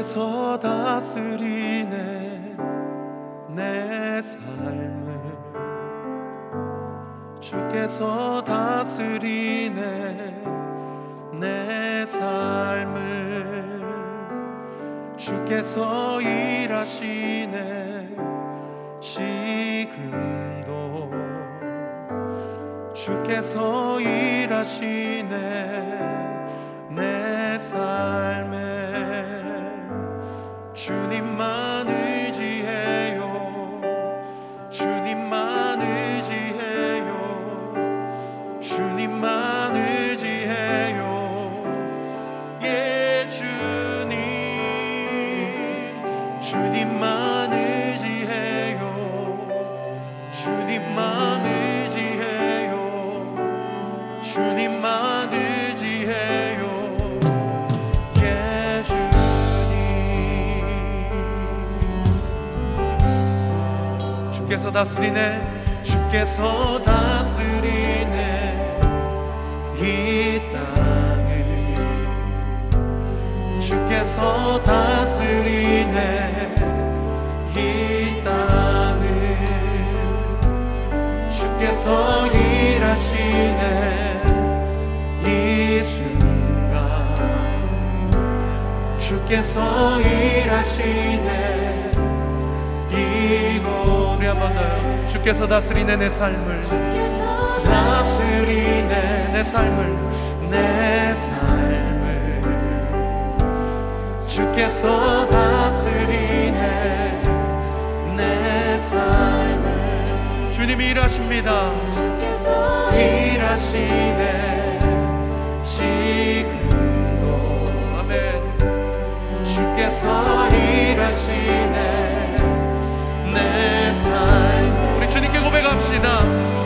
주께서 다스리네 내 삶을. 주께서 다스리네 내 삶을. 주께서 일하시네 지금도. 주께서 일하시네 내 삶에 주님만 의지해요. 주님만 의지해요. 예 주님. 주께서 다스리네. 주께서 다스리네. 이 땅을 주께서 다스리네 주께서 일하시네. 이 순간 주께서 일하시네. 이곳 우리 한번 더요 주께서 다스리네 내 삶을. 다스리네 내 삶을. 내 삶을. 주께서 다스리네 내 삶을 주님이 일하십니다. 일하시네. 지금도. 아멘. 주께서 일하시네. 내 삶. 우리 주님께 고백합시다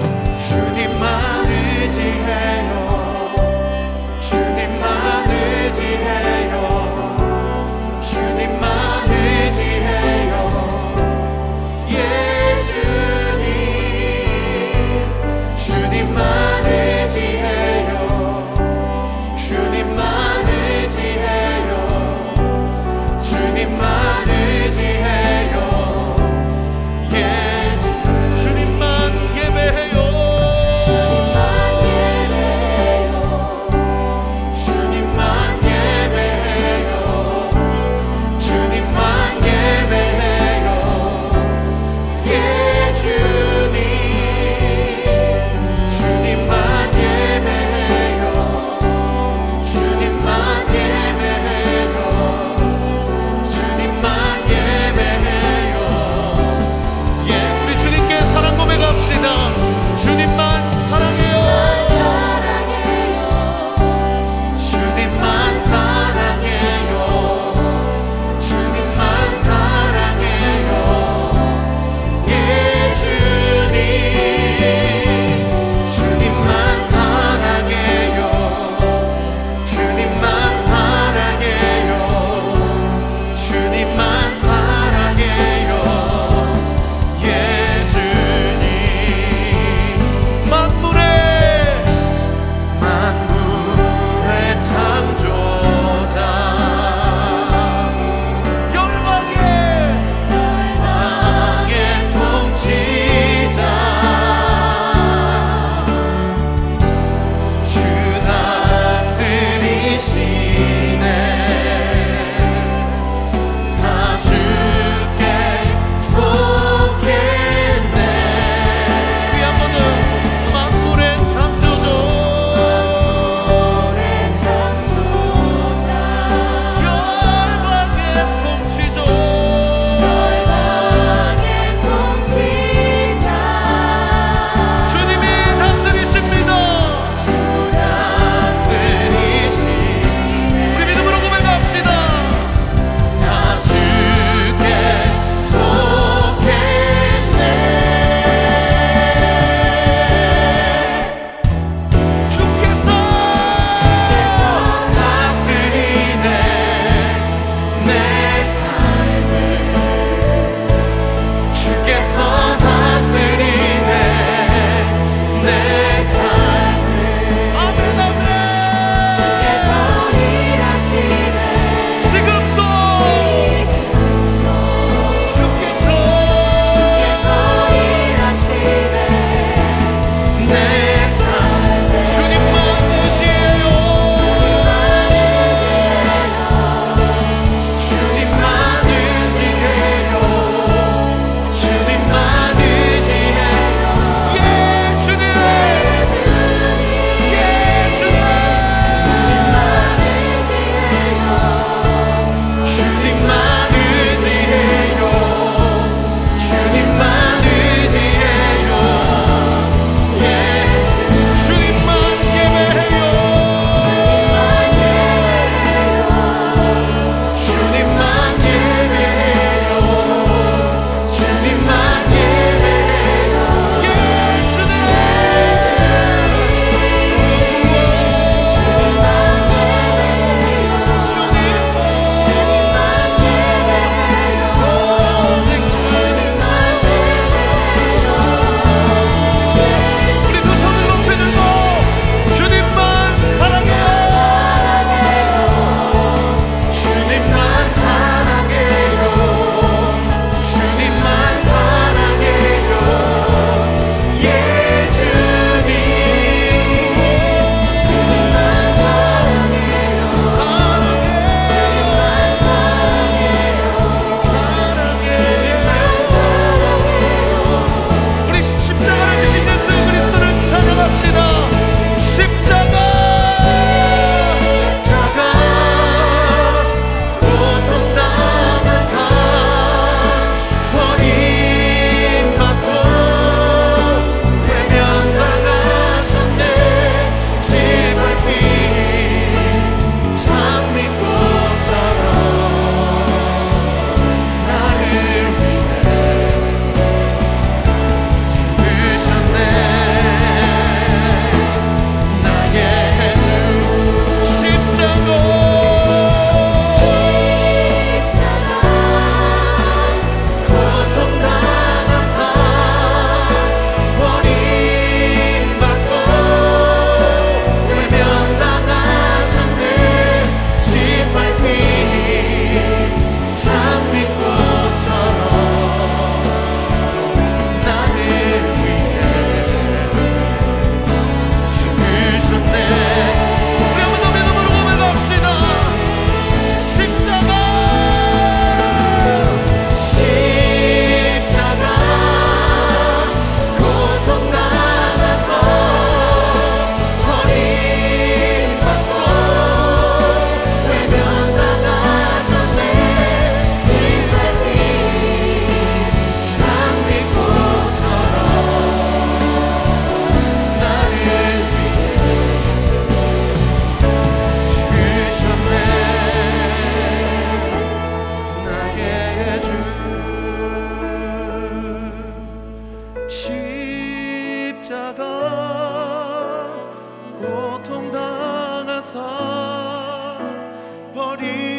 about it.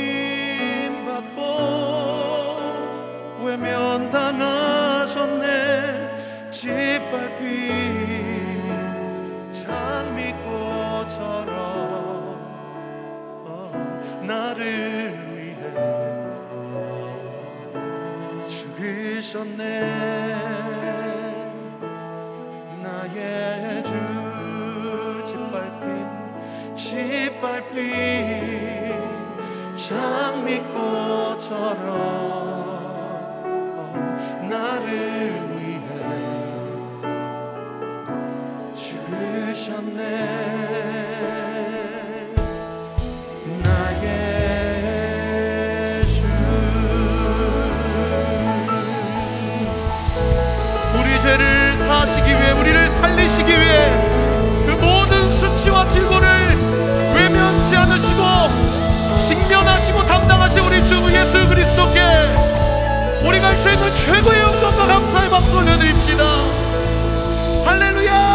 장미꽃처럼 나를 위해 죽으셨네. 나의 우리 죄를 사시기 위해 우리를 살리시기 위해 최고의 영광과 감사의 박수 올려드립시다. 할렐루야!